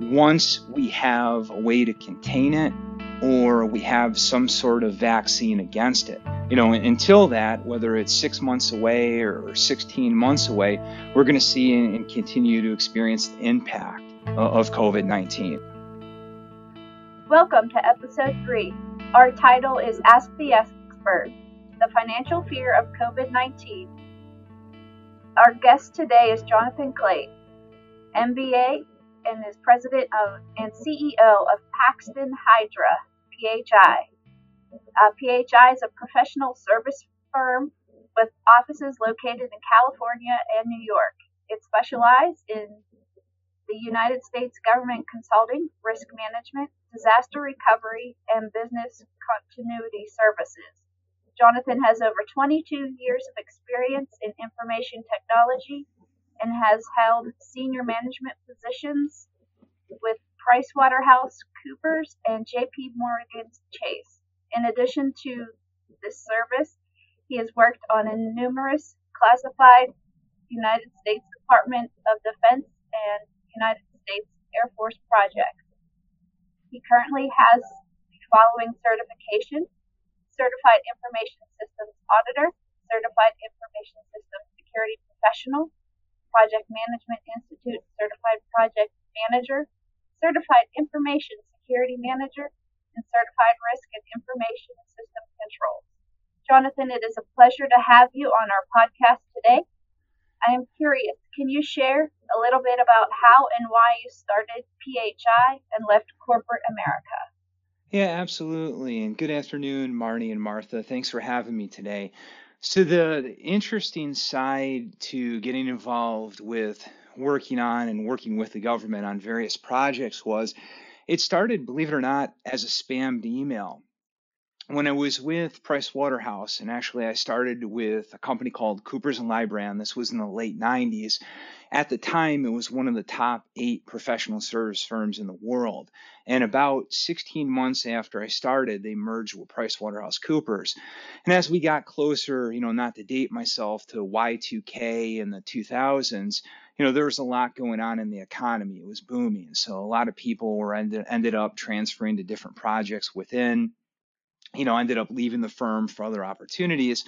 once we have a way to contain it or we have some sort of vaccine against it. You know, until that, whether it's six months away or 16 months away, we're going to see and continue to experience the impact of COVID 19. Welcome to episode three. Our title is Ask the Expert The Financial Fear of COVID 19. Our guest today is Jonathan Clate, MBA, and is president of and CEO of Paxton Hydra, PHI. Uh, PHI is a professional service firm with offices located in California and New York. It specializes in the United States government consulting, risk management, disaster recovery, and business continuity services. Jonathan has over 22 years of experience in information technology and has held senior management positions with PricewaterhouseCoopers and JP Morgan Chase. In addition to this service, he has worked on numerous classified United States Department of Defense and United States Air Force projects. He currently has the following certification Certified Information Systems Auditor, Certified Information Systems Security Professional, Project Management Institute Certified Project Manager, Certified Information Security Manager, and Certified Risk and Information System Controls. Jonathan, it is a pleasure to have you on our podcast today. I am curious, can you share a little bit about how and why you started PHI and left corporate America? Yeah, absolutely. And good afternoon, Marnie and Martha. Thanks for having me today. So, the interesting side to getting involved with working on and working with the government on various projects was it started, believe it or not, as a spammed email. When I was with Price Waterhouse, and actually I started with a company called Coopers and Lybrand, this was in the late 90s. At the time, it was one of the top eight professional service firms in the world. And about 16 months after I started, they merged with Price Waterhouse Coopers. And as we got closer, you know, not to date myself, to Y2K in the 2000s, you know, there was a lot going on in the economy. It was booming. So a lot of people were ended, ended up transferring to different projects within, you know, ended up leaving the firm for other opportunities.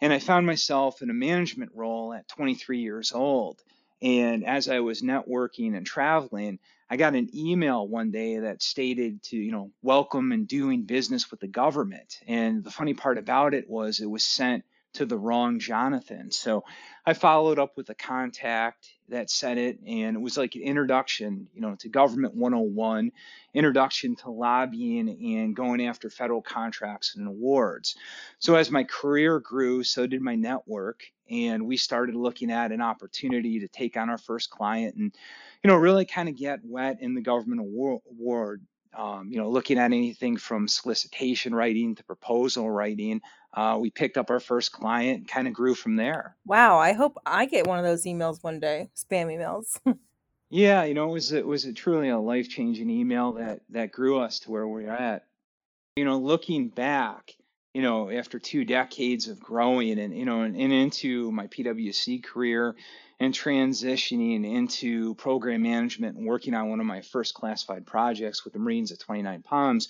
And I found myself in a management role at 23 years old. And as I was networking and traveling, I got an email one day that stated to, you know, welcome and doing business with the government. And the funny part about it was it was sent to the wrong Jonathan. So I followed up with a contact that said it, and it was like an introduction, you know, to Government 101, introduction to lobbying and going after federal contracts and awards. So as my career grew, so did my network, and we started looking at an opportunity to take on our first client and, you know, really kind of get wet in the government award um, you know, looking at anything from solicitation writing to proposal writing. Uh, we picked up our first client kind of grew from there. Wow, I hope I get one of those emails one day, spam emails. yeah, you know, it was it was a truly a life changing email that that grew us to where we're at. You know, looking back, you know, after two decades of growing and you know, and, and into my PwC career, and transitioning into program management and working on one of my first classified projects with the Marines at 29 Palms,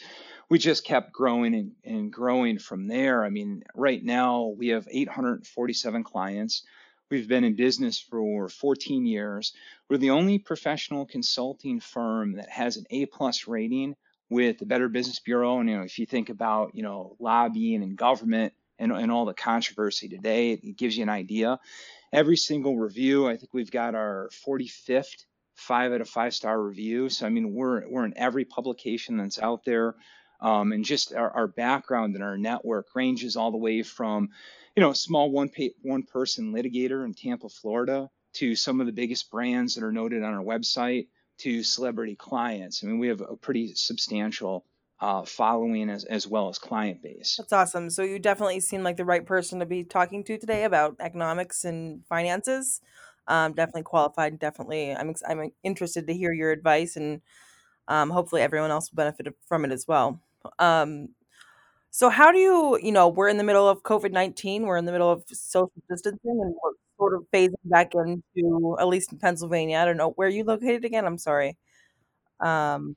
we just kept growing and, and growing from there. I mean, right now we have 847 clients. We've been in business for 14 years. We're the only professional consulting firm that has an A plus rating with the Better Business Bureau. And you know, if you think about you know lobbying and government and, and all the controversy today, it gives you an idea every single review. I think we've got our 45th five out of five star review. So I mean, we're we're in every publication that's out there, um, and just our, our, background and our network ranges all the way from, you know, a small one pa- one person litigator in Tampa, Florida, to some of the biggest brands that are noted on our website, to celebrity clients. I mean, we have a pretty substantial uh, following as, as well as client base. That's awesome. So you definitely seem like the right person to be talking to today about economics and finances. Um, definitely qualified. Definitely, I'm I'm interested to hear your advice, and um, hopefully everyone else will benefit from it as well. Um, so how do you, you know, we're in the middle of COVID nineteen. We're in the middle of social distancing, and sort of phasing back into at least in Pennsylvania. I don't know where you located again. I'm sorry. Um,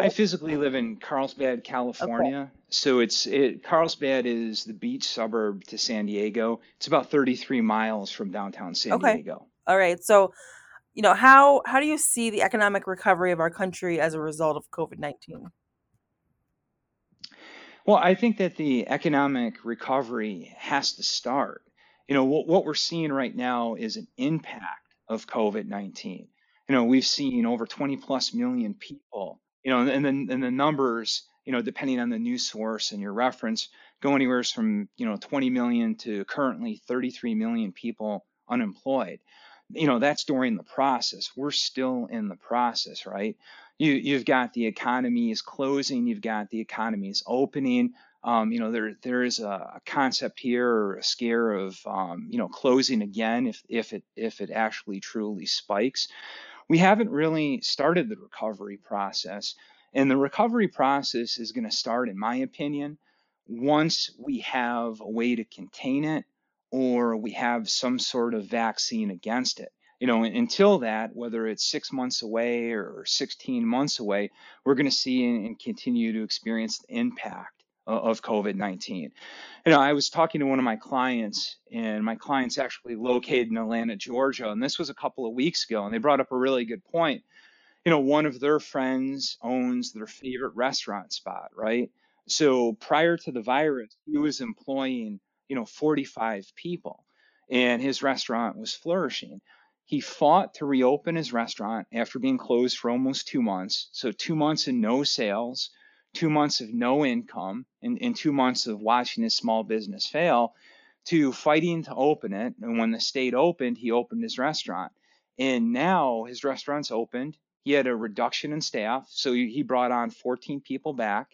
I physically live in Carlsbad, California. Okay. So it's it Carlsbad is the beach suburb to San Diego. It's about 33 miles from downtown San okay. Diego. All right. So, you know, how how do you see the economic recovery of our country as a result of COVID-19? Well, I think that the economic recovery has to start. You know, what, what we're seeing right now is an impact of COVID 19. You know, we've seen over 20 plus million people, you know, and then and the numbers, you know, depending on the news source and your reference, go anywhere from, you know, 20 million to currently 33 million people unemployed. You know, that's during the process. We're still in the process, right? you you've got the economy is closing, you've got the economy is opening. Um, you know, there there is a, concept here or a scare of um, you know closing again if if it if it actually truly spikes. We haven't really started the recovery process, and the recovery process is going to start, in my opinion, once we have a way to contain it or we have some sort of vaccine against it you know, until that, whether it's six months away or 16 months away, we're going to see and continue to experience the impact of COVID 19. You know, I was talking to one of my clients, and my client's actually located in Atlanta, Georgia, and this was a couple of weeks ago, and they brought up a really good point. You know, one of their friends owns their favorite restaurant spot, right? So prior to the virus, he was employing, you know, 45 people, and his restaurant was flourishing. He fought to reopen his restaurant after being closed for almost two months. So, two months and no sales, two months of no income, and, and two months of watching his small business fail, to fighting to open it. And when the state opened, he opened his restaurant. And now his restaurant's opened. He had a reduction in staff. So, he brought on 14 people back.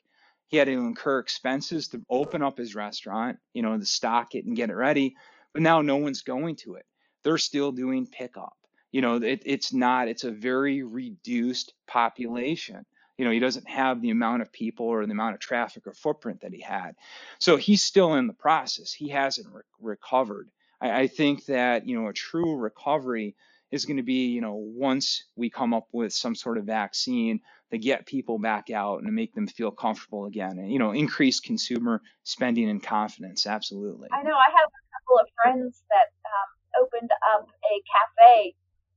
He had to incur expenses to open up his restaurant, you know, to stock it and get it ready. But now no one's going to it they're still doing pickup. You know, it, it's not, it's a very reduced population. You know, he doesn't have the amount of people or the amount of traffic or footprint that he had. So he's still in the process. He hasn't re- recovered. I, I think that, you know, a true recovery is going to be, you know, once we come up with some sort of vaccine to get people back out and make them feel comfortable again and, you know, increase consumer spending and confidence. Absolutely. I know I have a couple of friends that um, opened up a cafe.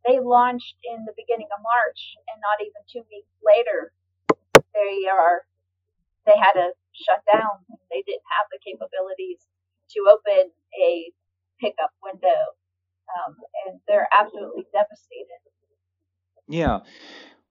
They launched in the beginning of March, and not even two weeks later, they are they had to shut down. They didn't have the capabilities to open a pickup window, um, and they're absolutely devastated. Yeah.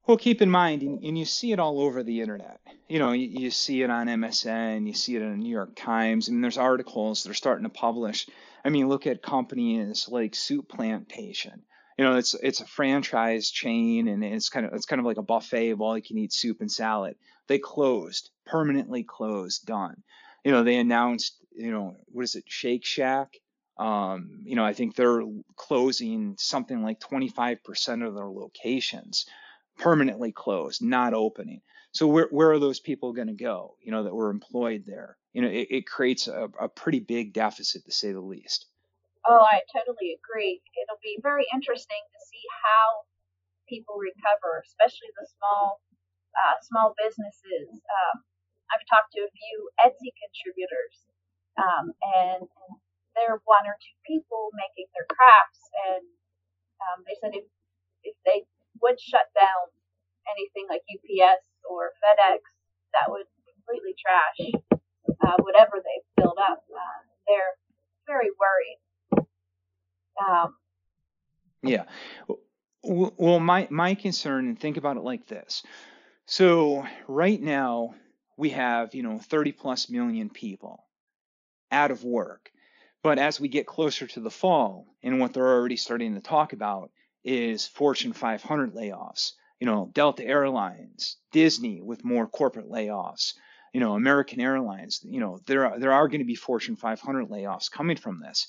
Well, keep in mind, and, and, you see it all over the internet. You know, you, you, see it on MSN, you see it in the New York Times. I mean, there's articles that are starting to publish I mean, look at companies like Souplantation. You know, it's it's a franchise chain, and it's kind of it's kind of like a buffet of all you can eat soup and salad. They closed, permanently closed, done. You know, they announced, you know, what is it, Shake Shack? Um, you know, I think they're closing something like 25% of their locations, permanently closed, not opening. So where where are those people going to go? You know, that were employed there you know, it, it creates a, a pretty big deficit to say the least. Oh, I totally agree. It'll be very interesting to see how people recover, especially the small uh, small businesses. Um, I've talked to a few Etsy contributors, um, and, they're one or two people making their crafts, and um, they said if if they would shut down anything like UPS or FedEx, that would completely trash uh, whatever they've built up. Uh, they're very worried. Um, yeah. Well, my my concern, and think about it like this. So right now we have you know 30 plus million people out of work, but as we get closer to the fall, and what they're already starting to talk about is Fortune 500 layoffs. You know, Delta Airlines, Disney with more corporate layoffs you know, American Airlines, you know, there are, there are going to be Fortune 500 layoffs coming from this.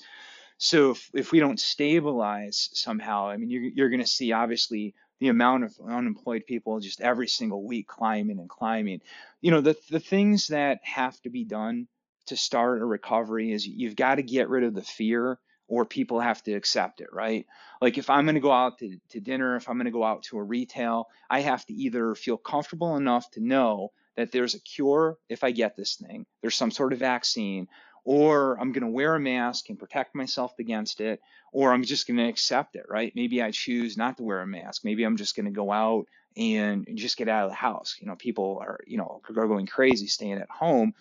So if, if we don't stabilize somehow, I mean, you're, you're going to see obviously the amount of unemployed people just every single week climbing and climbing. You know, the, the things that have to be done to start a recovery is you've got to get rid of the fear or people have to accept it, right? Like if I'm going to go out to, to dinner, if I'm going to go out to a retail, I have to either feel comfortable enough to know that there's a cure if I get this thing, there's some sort of vaccine, or I'm going to wear a mask and protect myself against it, or I'm just going to accept it, right? Maybe I choose not to wear a mask. Maybe I'm just going to go out and just get out of the house. You know, people are, you know, going crazy staying at home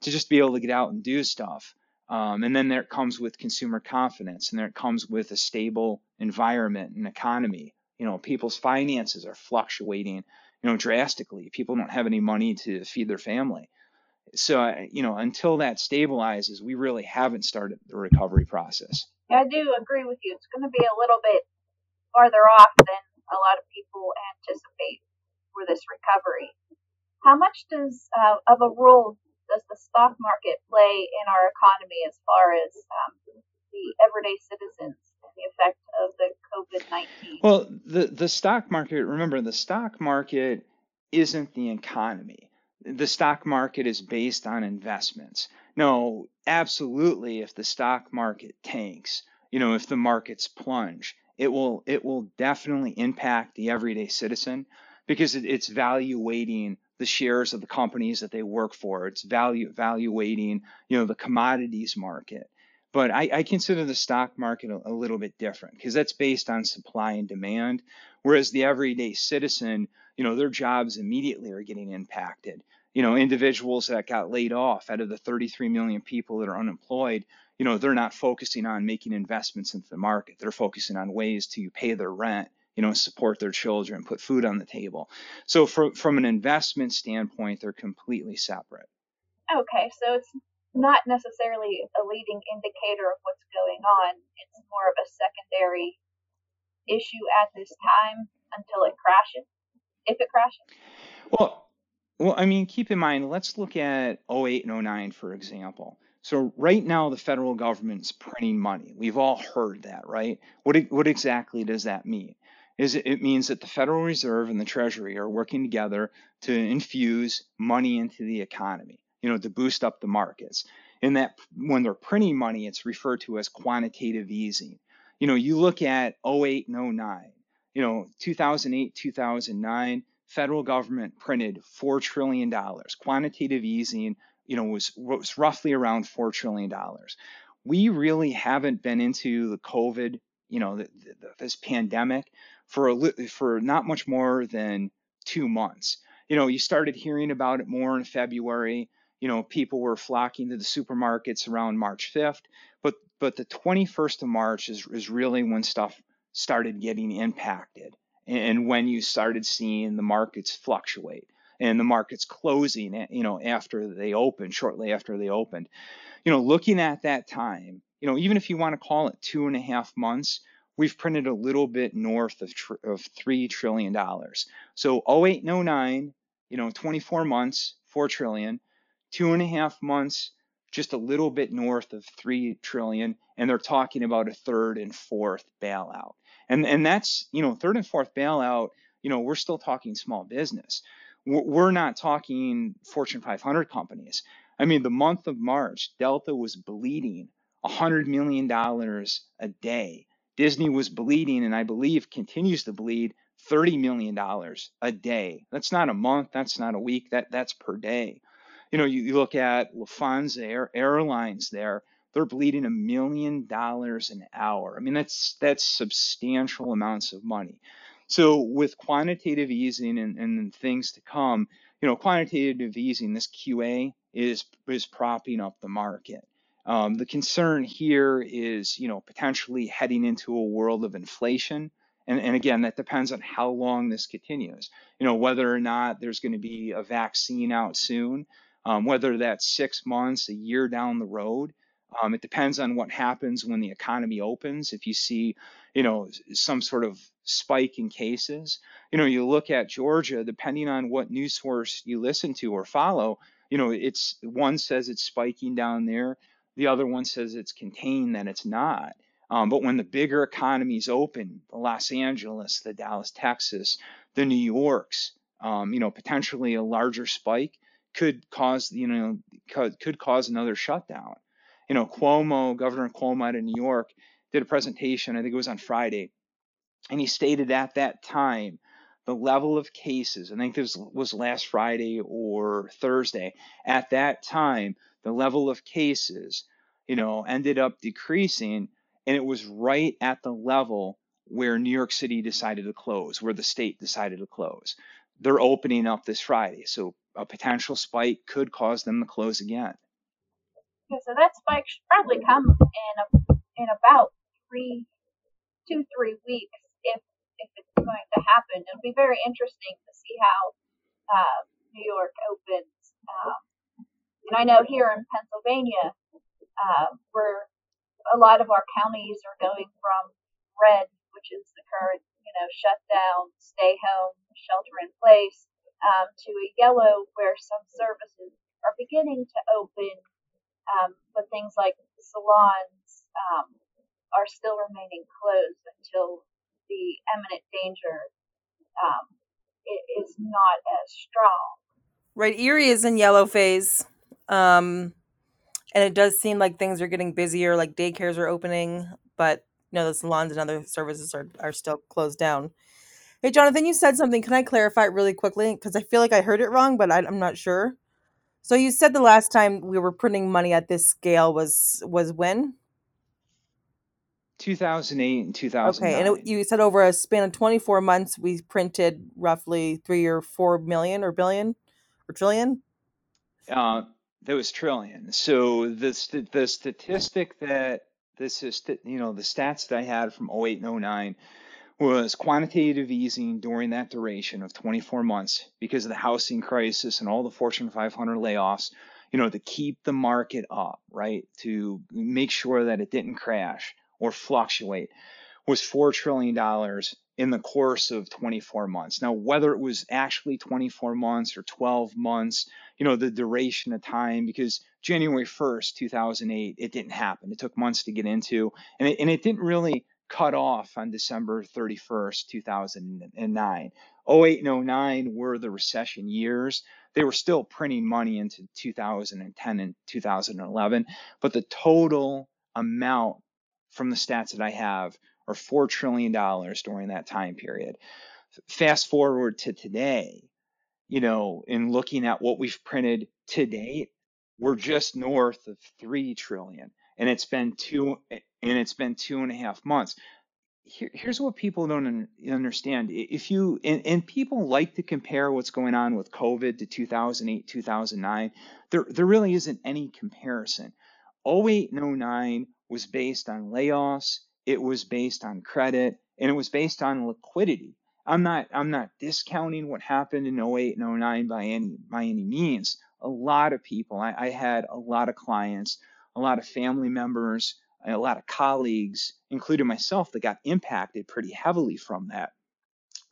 to just be able to get out and do stuff. Um, and then there comes with consumer confidence, and there it comes with a stable environment and economy. You know, people's finances are fluctuating, you know, drastically. People don't have any money to feed their family. So, you know, until that stabilizes, we really haven't started the recovery process. I do agree with you. It's going to be a little bit farther off than a lot of people anticipate for this recovery. How much does uh, of a role does the stock market play in our economy as far as um, the everyday citizens and the effect of the COVID nineteen? Well, the the stock market. Remember, the stock market isn't the economy. The stock market is based on investments. No, absolutely. If the stock market tanks, you know, if the markets plunge, it will it will definitely impact the everyday citizen because it, it's valuating the shares of the companies that they work for. It's value valuating, you know, the commodities market. But I, I consider the stock market a, a little bit different because that's based on supply and demand. Whereas the everyday citizen, you know, their jobs immediately are getting impacted. You know, individuals that got laid off out of the 33 million people that are unemployed, you know, they're not focusing on making investments into the market. They're focusing on ways to pay their rent, you know, support their children, put food on the table. So from from an investment standpoint, they're completely separate. Okay, so it's not necessarily a leading indicator of what's going on. It's more of a secondary issue at this time until it crashes. If it crashes. Well, well, I mean, keep in mind, let's look at 08 and 09, for example. So right now, the federal government's printing money. We've all heard that, right? What what exactly does that mean? Is it, it means that the Federal Reserve and the Treasury are working together to infuse money into the economy, you know, to boost up the markets. And that when they're printing money, it's referred to as quantitative easing. You know, you look at 08 and 09, you know, 2008, 2009, federal government printed $4 trillion. Quantitative easing you know, was was roughly around four trillion dollars. We really haven't been into the COVID, you know, the, the, this pandemic for a for not much more than two months. You know, you started hearing about it more in February. You know, people were flocking to the supermarkets around March 5th, but but the 21st of March is is really when stuff started getting impacted and when you started seeing the markets fluctuate and the markets closing, you know, after they opened, shortly after they opened. You know, looking at that time, you know, even if you want to call it two and a half months, we've printed a little bit north of, tr- of $3 trillion. So 08 and 09, you know, 24 months, 4 trillion, two and a half months, just a little bit north of 3 trillion. And they're talking about a third and fourth bailout. And, and that's, you know, third and fourth bailout, you know, we're still talking small business we're not talking Fortune 500 companies. I mean, the month of March, Delta was bleeding $100 million a day. Disney was bleeding, and I believe continues to bleed $30 million a day. That's not a month, that's not a week, that, that's per day. You know, you, you look at Lufthansa Air, Airlines there, they're bleeding a million dollars an hour. I mean, that's that's substantial amounts of money. So with quantitative easing and, and things to come, you know, quantitative easing, this QE is is propping up the market. Um, the concern here is, you know, potentially heading into a world of inflation. And, and again, that depends on how long this continues. You know, whether or not there's going to be a vaccine out soon, um, whether that's six months, a year down the road. Um, it depends on what happens when the economy opens. If you see, you know, some sort of spike in cases, you know, you look at Georgia, depending on what news source you listen to or follow, you know, it's one says it's spiking down there, the other one says it's contained, that it's not. Um, but when the bigger economies open, the Los Angeles, the Dallas, Texas, the New Yorks, um, you know, potentially a larger spike could cause, you know, could, cause another shutdown you know, Cuomo, Governor Cuomo out of New York, did a presentation, I think it was on Friday, and he stated at that time the level of cases, I think this was last Friday or Thursday, at that time, the level of cases, you know, ended up decreasing and it was right at the level where New York City decided to close, where the state decided to close. They're opening up this Friday, so a potential spike could cause them to close again. Okay, so that spike should probably come in a, in about three, two, three weeks if if it's going to happen. It'll be very interesting to see how uh, New York opens. Um, and I know here in Pennsylvania, uh, where a lot of our counties are going from red, which is the current, you know, shutdown, stay home, shelter in place, um, to a yellow where some services are beginning to open, um, but things like salons um, are still remaining closed until the imminent danger um, is not as strong. Right, Erie is in yellow phase, um, and it does seem like things are getting busier. Like daycares are opening, but you know the salons and other services are are still closed down. Hey, Jonathan, you said something. Can I clarify it really quickly? Because I feel like I heard it wrong, but I, I'm not sure. So you said the last time we were printing money at this scale was was when? 2008 and 2009. Okay, and it, you said over a span of 24 months, we printed roughly three or four million or billion or trillion. Uh, that was trillion. So the st- the statistic that this is, you know, the stats that I had from 08 and 09 was quantitative easing during that duration of 24 months because of the housing crisis and all the Fortune 500 layoffs. You know, to keep the market up, right? To make sure that it didn't crash or fluctuate was $4 trillion in the course of 24 months. Now, whether it was actually 24 months or 12 months, you know, the duration of time, because January 1st, 2008, it didn't happen. It took months to get into, and it, and it didn't really cut off on December 31st, 2009. 08 and 09 were the recession years. They were still printing money into 2010 and 2011, but the total amount from the stats that I have are $4 trillion during that time period. Fast forward to today, you know, in looking at what we've printed to date, we're just north of 3 trillion and it's been two and it's been two and a half months Here, here's what people don't understand if you and, and, people like to compare what's going on with covid to 2008 2009 there there really isn't any comparison 08 and 09 was based on layoffs, it was based on credit, and it was based on liquidity. I'm not I'm not discounting what happened in 08 and 09 by any by any means. A lot of people, I, I had a lot of clients, a lot of family members, a lot of colleagues, including myself, that got impacted pretty heavily from that.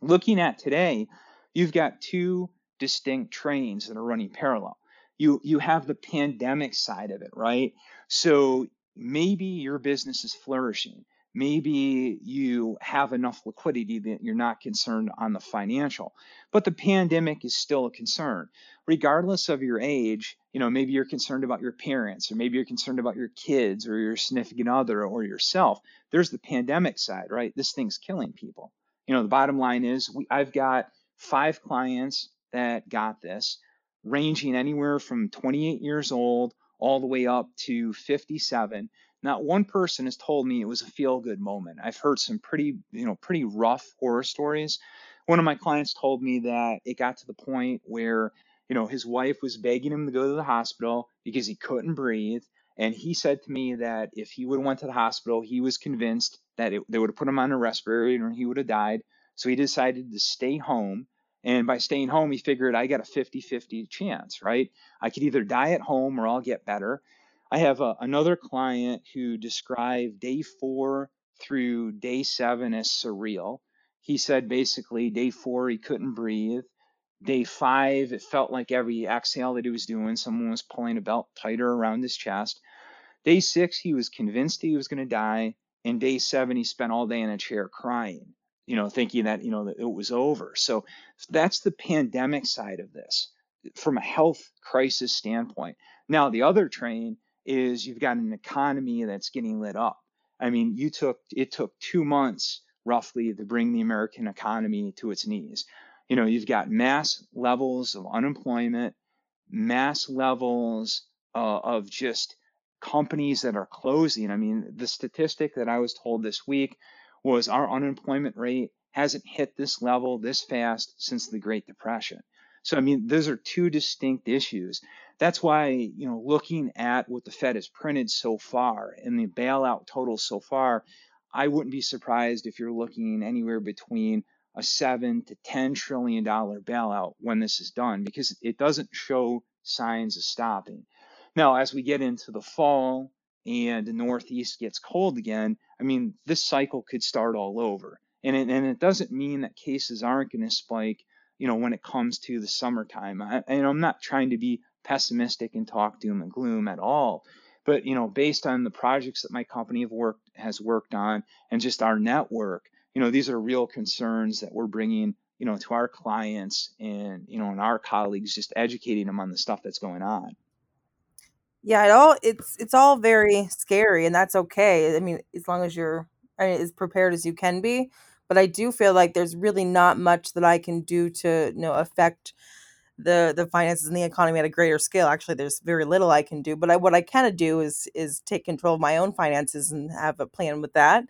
Looking at today, you've got two distinct trains that are running parallel. You you have the pandemic side of it, right? So maybe your business is flourishing. Maybe you have enough liquidity that you're not concerned on the financial, but the pandemic is still a concern. Regardless of your age, you know, maybe you're concerned about your parents, or maybe you're concerned about your kids, or your significant other, or yourself. There's the pandemic side, right? This thing's killing people. You know, the bottom line is we, I've got five clients that got this, ranging anywhere from 28 years old all the way up to 57. Not one person has told me it was a feel good moment. I've heard some pretty, you know, pretty rough horror stories. One of my clients told me that it got to the point where, you know, his wife was begging him to go to the hospital because he couldn't breathe. And he said to me that if he would have went to the hospital, he was convinced that it, they would have put him on a respirator and he would have died. So he decided to stay home and by staying home, he figured I got a 50 50 chance, right? I could either die at home or I'll get better. I have a, another client who described day four through day seven as surreal. He said basically day four, he couldn't breathe. Day five, it felt like every exhale that he was doing, someone was pulling a belt tighter around his chest. Day six, he was convinced he was going to die. And day seven, he spent all day in a chair crying you know, thinking that, you know, that it was over. So that's the pandemic side of this from a health crisis standpoint. Now, the other train is you've got an economy that's getting lit up. I mean, you took it took two months roughly to bring the American economy to its knees. You know, you've got mass levels of unemployment, mass levels uh, of just companies that are closing. I mean, the statistic that I was told this week was our unemployment rate hasn't hit this level this fast since the Great Depression. So, I mean, those are two distinct issues. That's why, you know, looking at what the Fed has printed so far and the bailout totals so far, I wouldn't be surprised if you're looking anywhere between a seven to ten trillion dollar bailout when this is done because it doesn't show signs of stopping. Now, as we get into the fall and the Northeast gets cold again, I mean, this cycle could start all over. And it, and it doesn't mean that cases aren't going to spike, you know, when it comes to the summertime. I, and I'm not trying to be pessimistic and talk doom and gloom at all. But you know, based on the projects that my company have worked has worked on and just our network, you know, these are real concerns that we're bringing you know to our clients and you know and our colleagues just educating them on the stuff that's going on yeah it all it's it's all very scary and that's okay i mean as long as you're I mean, as prepared as you can be but i do feel like there's really not much that i can do to you know affect the the finances and the economy at a greater scale. Actually, there's very little I can do, but I, what I can do is is take control of my own finances and have a plan with that.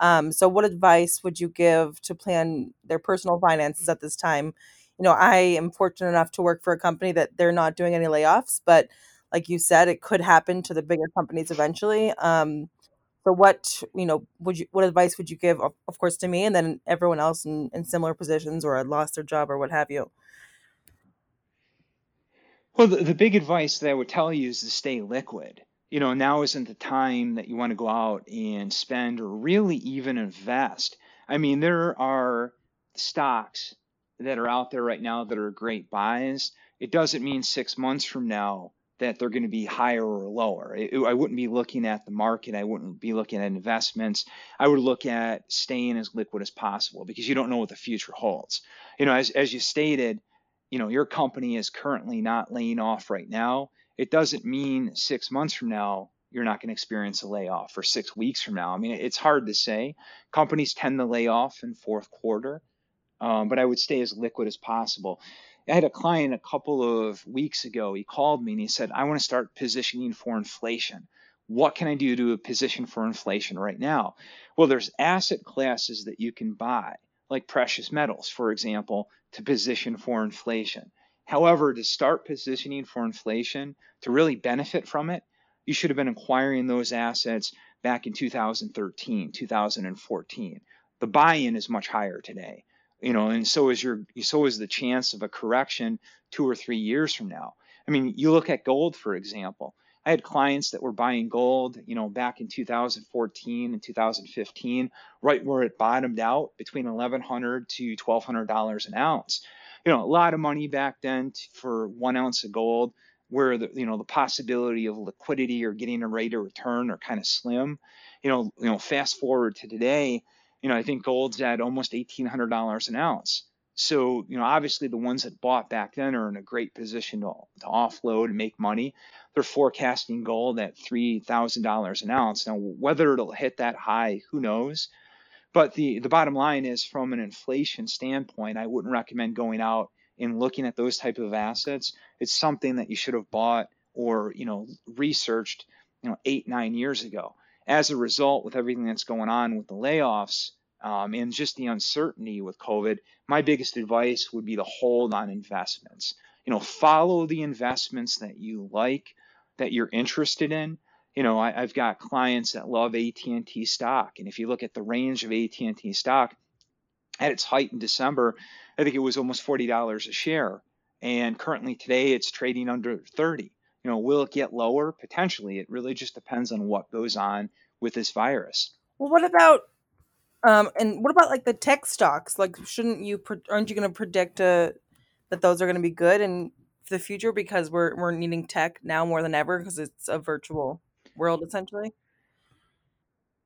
Um, so, what advice would you give to plan their personal finances at this time? You know, I am fortunate enough to work for a company that they're not doing any layoffs, but like you said, it could happen to the bigger companies eventually. Um, so, what you know, would you what advice would you give, of, course, to me and then everyone else in, in similar positions or had lost their job or what have you? Well, the, the big advice that I would tell you is to stay liquid. You know, now isn't the time that you want to go out and spend or really even invest. I mean, there are stocks that are out there right now that are great buys. It doesn't mean six months from now that they're going to be higher or lower. It, I wouldn't be looking at the market. I wouldn't be looking at investments. I would look at staying as liquid as possible because you don't know what the future holds. You know, as, as you stated, you know your company is currently not laying off right now it doesn't mean six months from now you're not going to experience a layoff or six weeks from now. I mean it's hard to say. Companies tend to lay off in fourth quarter um, but i would stay as liquid as possible. I had a client a couple of weeks ago he called me and he said i want to start positioning for inflation. What can i do to position for inflation right now? Well there's asset classes that you can buy like precious metals, for example, to position for inflation. However, to start positioning for inflation, to really benefit from it, you should have been acquiring those assets back in 2013, 2014. The buy-in is much higher today, you know, and so is your so is the chance of a correction two or three years from now. I mean, you look at gold, for example. I had clients that were buying gold, you know, back in 2014 and 2015, right where it bottomed out between 1100 to 1200 dollars an ounce. You know, a lot of money back then for one ounce of gold, where the you know the possibility of liquidity or getting a rate of return are kind of slim. You know, you know, fast forward to today, you know, I think gold's at almost $1,800 an ounce. So, you know, obviously the ones that bought back then are in a great position to, to offload and make money. They're forecasting gold at $3,000 an ounce. Now, whether it'll hit that high, who knows? But the, the bottom line is from an inflation standpoint, I wouldn't recommend going out and looking at those type of assets. It's something that you should have bought or, you know, researched, you know, eight, nine years ago. As a result, with everything that's going on with the layoffs, um, and just the uncertainty with COVID, my biggest advice would be to hold on investments. You know, follow the investments that you like, that you're interested in. You know, I, have got clients that love AT&T stock, and if you look at the range of AT&T stock, at its height in December, I think it was almost forty dollars a share, and currently today it's trading under 30. You know, will it get lower? Potentially. It really just depends on what goes on with this virus. Well, what about um, and what about like the tech stocks? Like, shouldn't you? Pre- aren't you going to predict uh, that those are going to be good in the future because we're we're needing tech now more than ever because it's a virtual world essentially.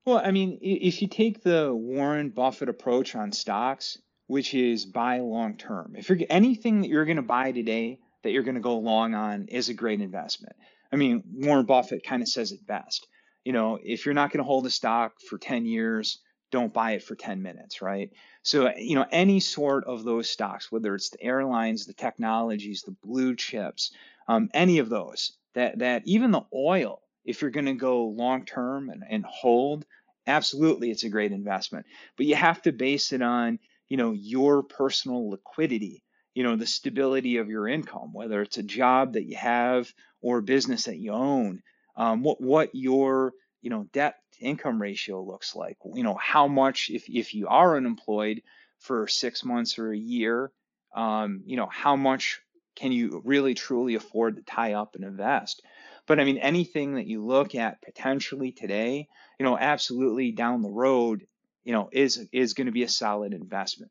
Well, I mean, if you take the Warren Buffett approach on stocks, which is buy long term, if you're anything that you're going to buy today that you're going to go long on is a great investment. I mean, Warren Buffett kind of says it best You know, if you're not going to hold a stock for 10 years, don't buy it for 10 minutes, right? So, you know, any sort of those stocks, whether it's the airlines, the technologies, the blue chips, um, any of those, that, that even the oil, if you're going to go long term and, and hold, absolutely it's a great investment. But you have to base it on, you know, your personal liquidity, you know, the stability of your income, whether it's a job that you have or a business that you own, um, what what your you know debt income ratio looks like. You know, how much if if you are unemployed for six months or a year, um, you know, how much can you really truly afford to tie up and invest? But I mean, anything that you look at potentially today, you know, absolutely down the road, you know, is is going to be a solid investment.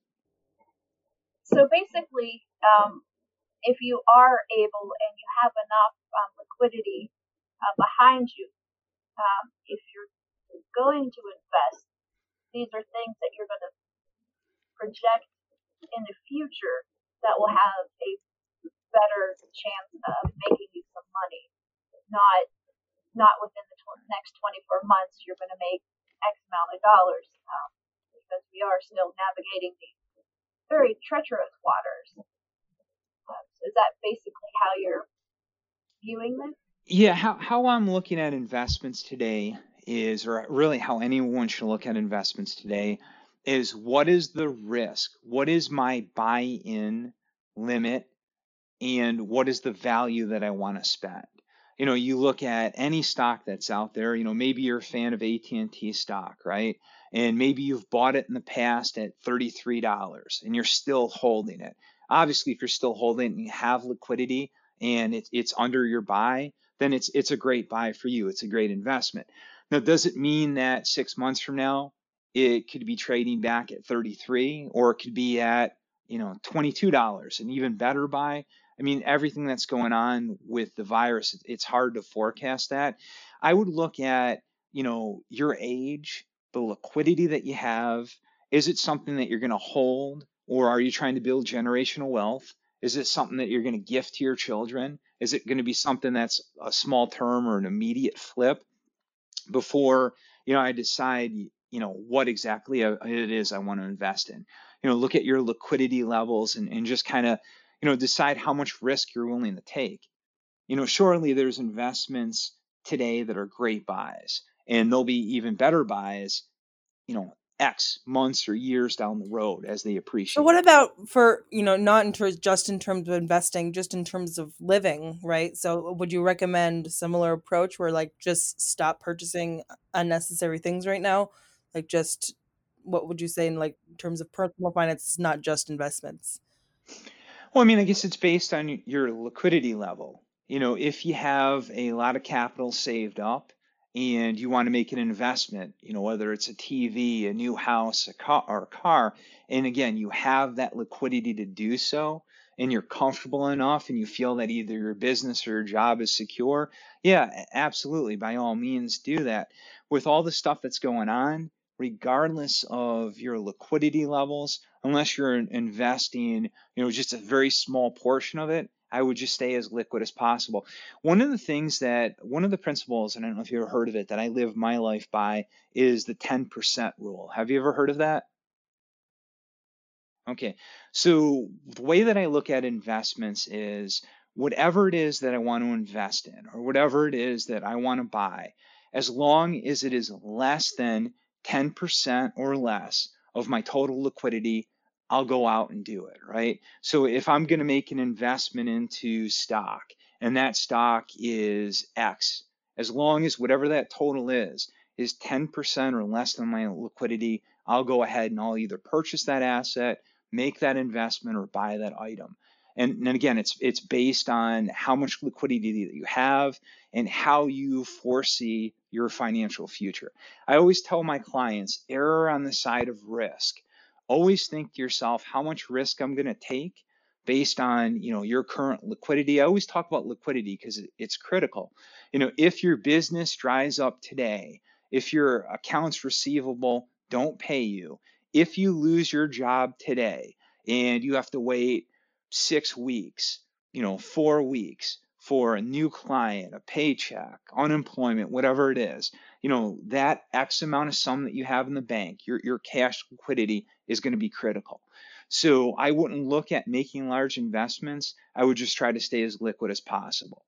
So basically, um, if you are able and you have enough um, liquidity uh, behind you, um, if you're going to invest, these are things that you're going to project in the future that will have a better chance of making you some money not not within the tw- next 24 months you're going to make X amount of dollars um, because we are still navigating these very treacherous waters. Um, so is that basically how you're viewing this? Yeah, how, how I'm looking at investments today is, or really how anyone should look at investments today, is what is the risk? What is my buy in limit? And what is the value that I want to spend? You know, you look at any stock that's out there, you know, maybe you're a fan of AT&T stock, right? And maybe you've bought it in the past at $33 and you're still holding it. Obviously, if you're still holding it and you have liquidity and it, it's under your buy, then it's it's a great buy for you. It's a great investment. Now, does it mean that six months from now it could be trading back at 33 or it could be at you know $22 an even better buy I mean, everything that's going on with the virus, it's hard to forecast that. I would look at, you know, your age, the liquidity that you have. Is it something that you're going to hold, or are you trying to build generational wealth? Is it something that you're going to gift to your children? Is it going to be something that's a small term or an immediate flip before, you know, I decide, you know, what exactly uh, it is I want to invest in? You know, look at your liquidity levels and, and just kind of you know, decide how much risk you're willing to take. You know, surely there's investments today that are great buys, and they'll be even better buys, you know, X months or years down the road as they appreciate. So what about for, you know, not in terms just in terms of investing, just in terms of living, right? So uh, would you recommend similar approach where like just stop purchasing unnecessary things right now? Like just what would you say in like terms of personal finances, not just investments? Well, I mean, I guess it's based on your liquidity level. You know, if you have a lot of capital saved up and you want to make an investment, you know, whether it's a TV, a new house, a car, or a car, and again, you have that liquidity to do so, and you're comfortable enough, and you feel that either your business or your job is secure, yeah, absolutely, by all means, do that. With all the stuff that's going on, regardless of your liquidity levels, unless you're investing, you know, just a very small portion of it, I would just stay as liquid as possible. One of the things that, one of the principles, and I don't know if you've ever heard of it, that I live my life by is the 10% rule. Have you ever heard of that? Okay, so the way that I look at investments is whatever it is that I want to invest in, or whatever it is that I want to buy, as long as it is less than 10% or less of my total liquidity, I'll go out and do it, right? So if I'm going to make an investment into stock and that stock is X, as long as whatever that total is, is 10% or less than my liquidity, I'll go ahead and I'll either purchase that asset, make that investment, or buy that item. And, again, it's it's based on how much liquidity that you have and how you foresee your financial future. I always tell my clients, err on the side of risk. Always think to yourself, how much risk I'm going to take based on you know your current liquidity. I always talk about liquidity because it's critical. You know, if your business dries up today, if your accounts receivable don't pay you, if you lose your job today and you have to wait six weeks, you know, four weeks for a new client, a paycheck, unemployment, whatever it is, you know, that X amount of sum that you have in the bank, your, your cash liquidity is going to be critical. So I wouldn't look at making large investments. I would just try to stay as liquid as possible.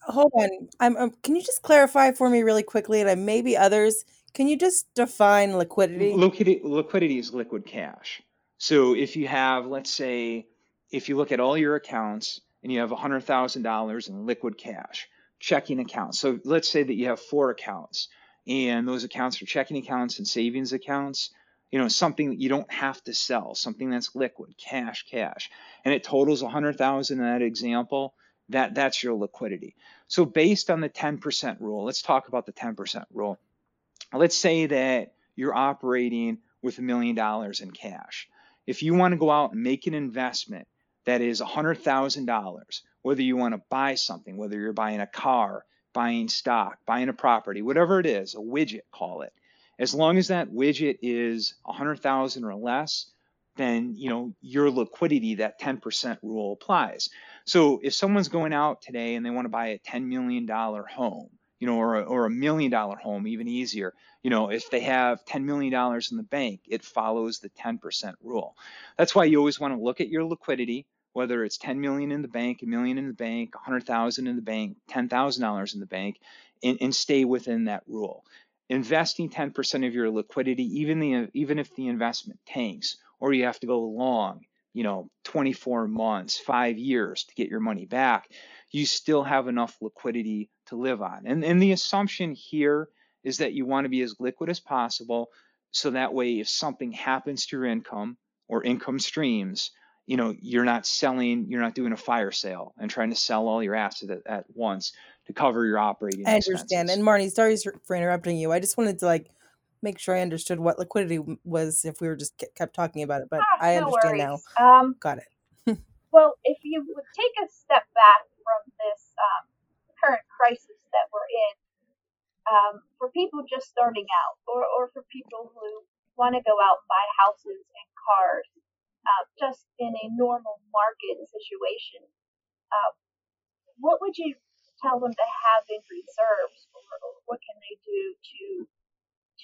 Hold on. I'm, um, can you just clarify for me really quickly, and maybe others? Can you just define liquidity? Liquidity, liquidity is liquid cash. So if you have, let's say, if you look at all your accounts and you have $100,000 in liquid cash, checking accounts. So let's say that you have four accounts and those accounts are checking accounts and savings accounts, you know, something that you don't have to sell, something that's liquid, cash, cash. And it totals 100,000 in that example, that that's your liquidity. So based on the 10% rule, let's talk about the 10% rule. Let's say that you're operating with a million dollars in cash. If you want to go out and make an investment that is $100,000, whether you want to buy something, whether you're buying a car, buying stock, buying a property, whatever it is, a widget, call it. As long as that widget is 100,000 or less, then you know your liquidity that 10% rule applies. So if someone's going out today and they want to buy a 10 million dollar home, you know, or a, or a million dollar home, even easier. You know, if they have $10 million in the bank, it follows the 10% rule. That's why you always want to look at your liquidity, whether it's 10 million in the bank, a million in the bank, 100,000 in the bank, $10,000 in the bank, and, and stay within that rule. Investing 10% of your liquidity, even the even if the investment tanks, or you have to go long, you know, 24 months, five years to get your money back, you still have enough liquidity to live on. And, and the assumption here is that you want to be as liquid as possible so that way if something happens to your income or income streams, you know, you're not selling, you're not doing a fire sale and trying to sell all your assets at, at once to cover your operating I expenses. understand. And Marnie, sorry for interrupting you. I just wanted to like make sure I understood what liquidity was if we were just kept talking about it, but Ah, I no understand now. Um, Got it. well, if you would take a step back from this um, current crisis that we're in, um, for people just starting out, or, or for people who want to go out and buy houses and cars, uh, just in a normal market situation, uh, what would you tell them to have in reserves, or, or what can they do to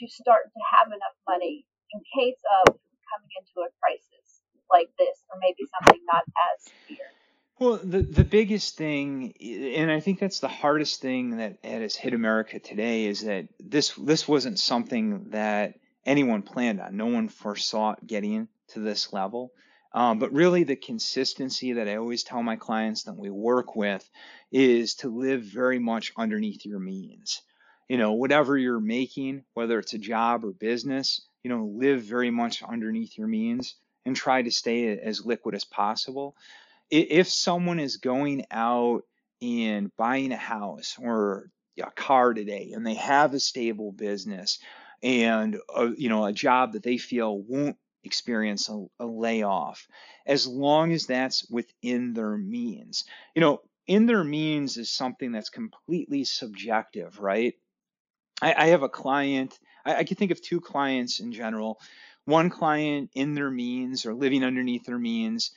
to start to have enough money in case of coming into a crisis like this, or maybe something not as severe? Well, the, the biggest thing, and I think that's the hardest thing that, has hit America today, is that this this wasn't something that anyone planned on. No one foresaw getting to this level. Um, but really, the consistency that I always tell my clients that we work with is to live very much underneath your means. You know, whatever you're making, whether it's a job or business, you know, live very much underneath your means and try to stay as liquid as possible. If someone is going out and buying a house or a car today and they have a stable business and a, you know a job that they feel won't experience a, a layoff as long as that's within their means you know in their means is something that's completely subjective right I, I have a client, I, I can think of two clients in general. One client in their means or living underneath their means,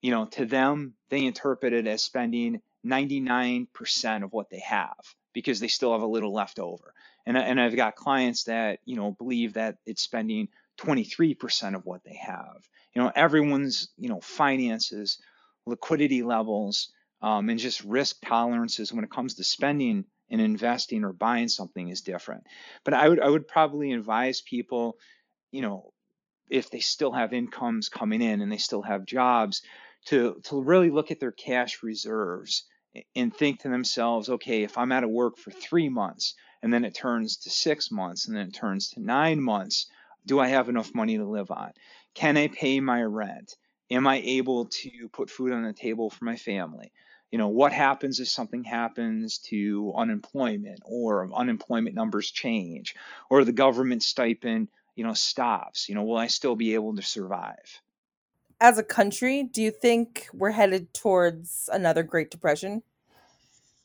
you know, to them, they interpret it as spending 99% of what they have because they still have a little left over. And, and I've got clients that, you know, believe that it's spending 23% of what they have. You know, everyone's, you know, finances, liquidity levels, um, and just risk tolerances when it comes to spending and investing or buying something is different. But I would I would probably advise people, you know, if they still have incomes coming in and they still have jobs, to to really look at their cash reserves and think to themselves, okay, if I'm out of work for three months and then it turns to six months and then it turns to nine months, do I have enough money to live on? Can I pay my rent? Am I able to put food on the table for my family? You know, what happens if something happens to unemployment or unemployment numbers change or the government stipend, you know, stops? You know, will I still be able to survive? As a country, do you think we're headed towards another Great Depression?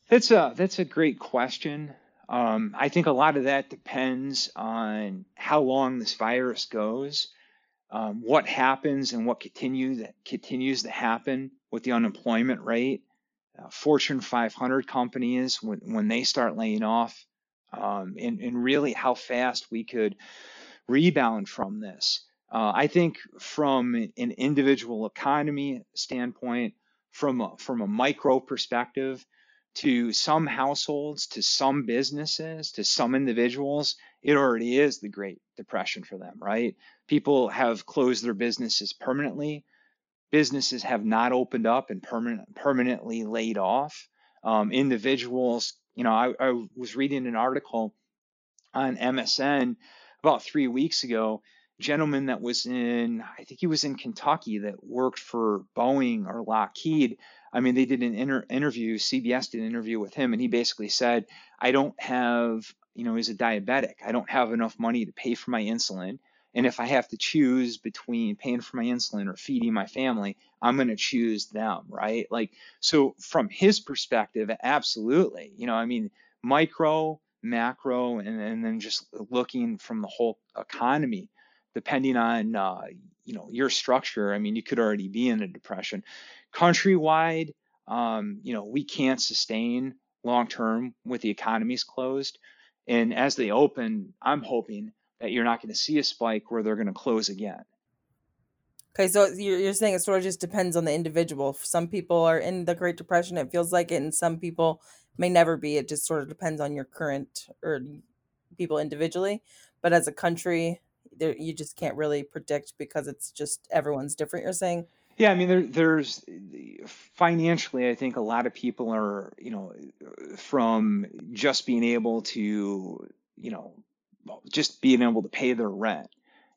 That's a that's a great question. Um, I think a lot of that depends on how long this virus goes, um, what happens, and what continues continues to happen with the unemployment rate. uh, Fortune 500 companies when, when they start laying off, um, and, and really how fast we could rebound from this. Uh, I think from an individual economy standpoint, from a, from a micro perspective, to some households, to some businesses, to some individuals, it already is the Great Depression for them, right? People have closed their businesses permanently. Businesses have not opened up and permanent, permanently laid off. Um, individuals, you know, I, I was reading an article on MSN about three weeks ago gentleman that was in, I think he was in Kentucky that worked for Boeing or Lockheed. I mean, they did an inter- interview, CBS did an interview with him, and he basically said, I don't have, you know, he's a diabetic. I don't have enough money to pay for my insulin. And if I have to choose between paying for my insulin or feeding my family, I'm going to choose them, right? Like, so from his perspective, absolutely. You know, I mean, micro, macro, and, and then just looking from the whole economy depending on uh, you know your structure. I mean, you could already be in a depression. Countrywide, um, you know, we can't sustain long term with the economies closed. And as they open, I'm hoping that you're not going to see a spike where they're going to close again. Okay, so you're, saying it sort of just depends on the individual. Some people are in the Great Depression, it feels like it, and some people may never be. It just sort of depends on your current or people individually. But as a country, you just can't really predict because it's just everyone's different. You're saying. Yeah, I mean, there, there's financially, I think a lot of people are, you know, from just being able to, you know, just being able to pay their rent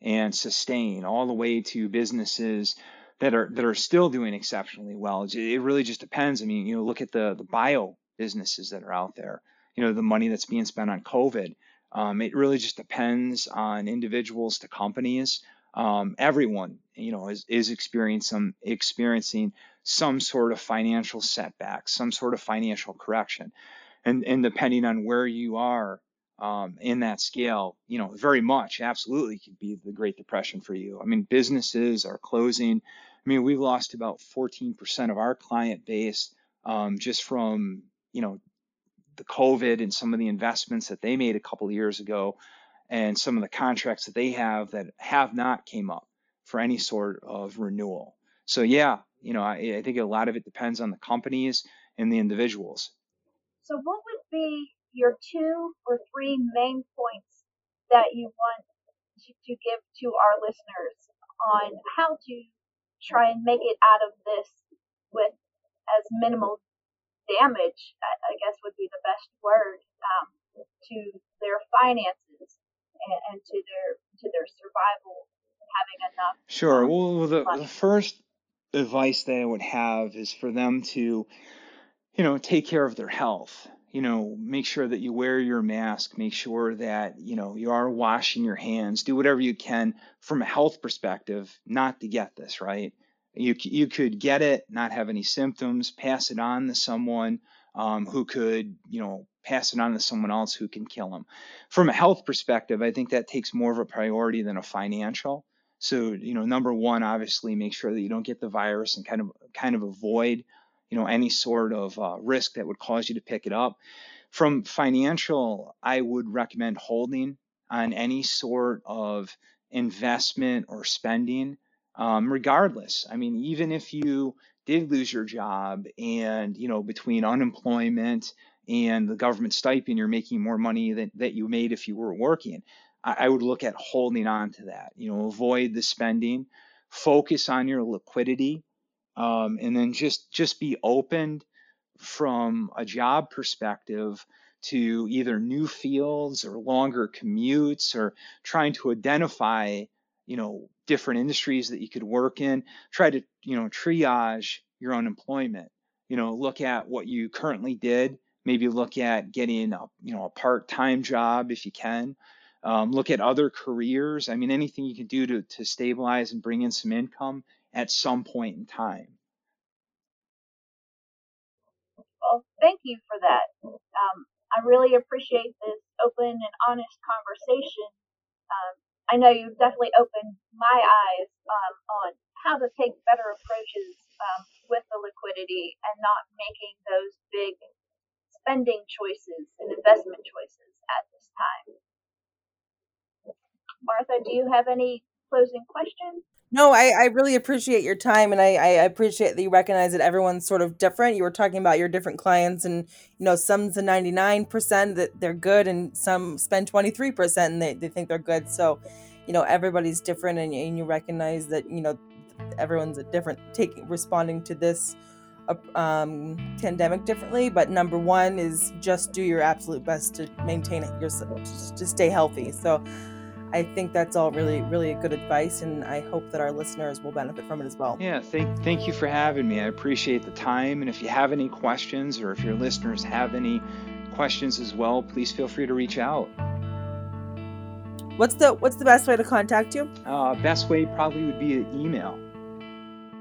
and sustain all the way to businesses that are that are still doing exceptionally well. It really just depends. I mean, you know, look at the the bio businesses that are out there. You know, the money that's being spent on COVID. Um, it really just depends on individuals to companies. Um, everyone, you know, is, is experiencing experiencing some sort of financial setback, some sort of financial correction, and and depending on where you are um, in that scale, you know, very much, absolutely, could be the Great Depression for you. I mean, businesses are closing. I mean, we've lost about 14% of our client base um, just from you know the COVID and some of the investments that they made a couple of years ago and some of the contracts that they have that have not came up for any sort of renewal. So yeah, you know, I, I think a lot of it depends on the companies and the individuals. So what would be your two or three main points that you want to, to give to our listeners on how to try and make it out of this with as minimal damage, I, guess would be the best word, um, to their finances and, and, to their to their survival, having enough. Sure. Well, the, the first advice that I would have is for them to, you know, take care of their health. You know, make sure that you wear your mask. Make sure that you know you are washing your hands. Do whatever you can from a health perspective, not to get this right. You, you could get it, not have any symptoms, pass it on to someone um, who could, you know, pass it on to someone else who can kill them. From a health perspective, I think that takes more of a priority than a financial. So, you know, number one, obviously, make sure that you don't get the virus and kind of kind of avoid, you know, any sort of uh, risk that would cause you to pick it up. From financial, I would recommend holding on any sort of investment or spending um, regardless. I mean, even if you did lose your job and, you know, between unemployment and the government stipend, you're making more money than that you made if you were working. I, I would look at holding on to that, you know, avoid the spending, focus on your liquidity, um, and then just just be open from a job perspective to either new fields or longer commutes or trying to identify you know different industries that you could work in try to you know triage your unemployment you know look at what you currently did maybe look at getting a you know a part-time job if you can. Um, look at other careers. I mean anything you can do to, to stabilize and bring in some income at some point in time. Well thank you for that. Um, i really appreciate this open and honest conversation. Um, I know you've definitely opened my eyes um, on how to take better approaches um, with the liquidity and not making those big spending choices and investment choices at this time. Martha, do you have any closing questions? No, I, I really appreciate your time and I, I appreciate that you recognize that everyone's sort of different. You were talking about your different clients and you know, some's a 99% that they're good and some spend 23% and they, they think they're good. So, you know, everybody's different and, and you recognize that, you know, everyone's a different taking responding to this um, pandemic differently. But number one is just do your absolute best to maintain it yourself, to stay healthy. So I think that's all really, really good advice, and I hope that our listeners will benefit from it as well. Yeah, thank, thank you for having me. I appreciate the time. And if you have any questions or if your listeners have any questions as well, please feel free to reach out. What's the What's the best way to contact you? Uh, best way probably would be an email.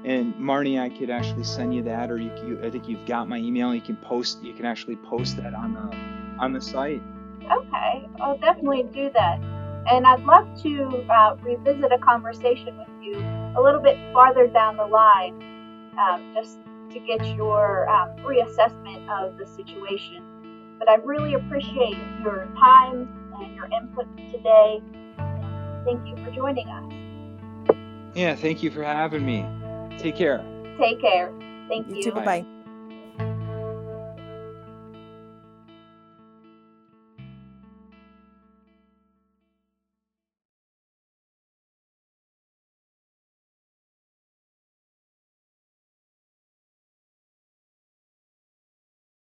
And Marnie, I could actually send you that, or you, you, I think you've got my email. You can post, you can actually post that on the on the site. Okay, I'll definitely do that. And I'd love to uh, revisit a conversation with you a little bit farther down the line, um, just to get your um, reassessment of the situation. But I really appreciate your time and your input today. Thank you for joining us. Yeah, thank you for having me. Take care. Take care. Thank you. You too. Bye bye.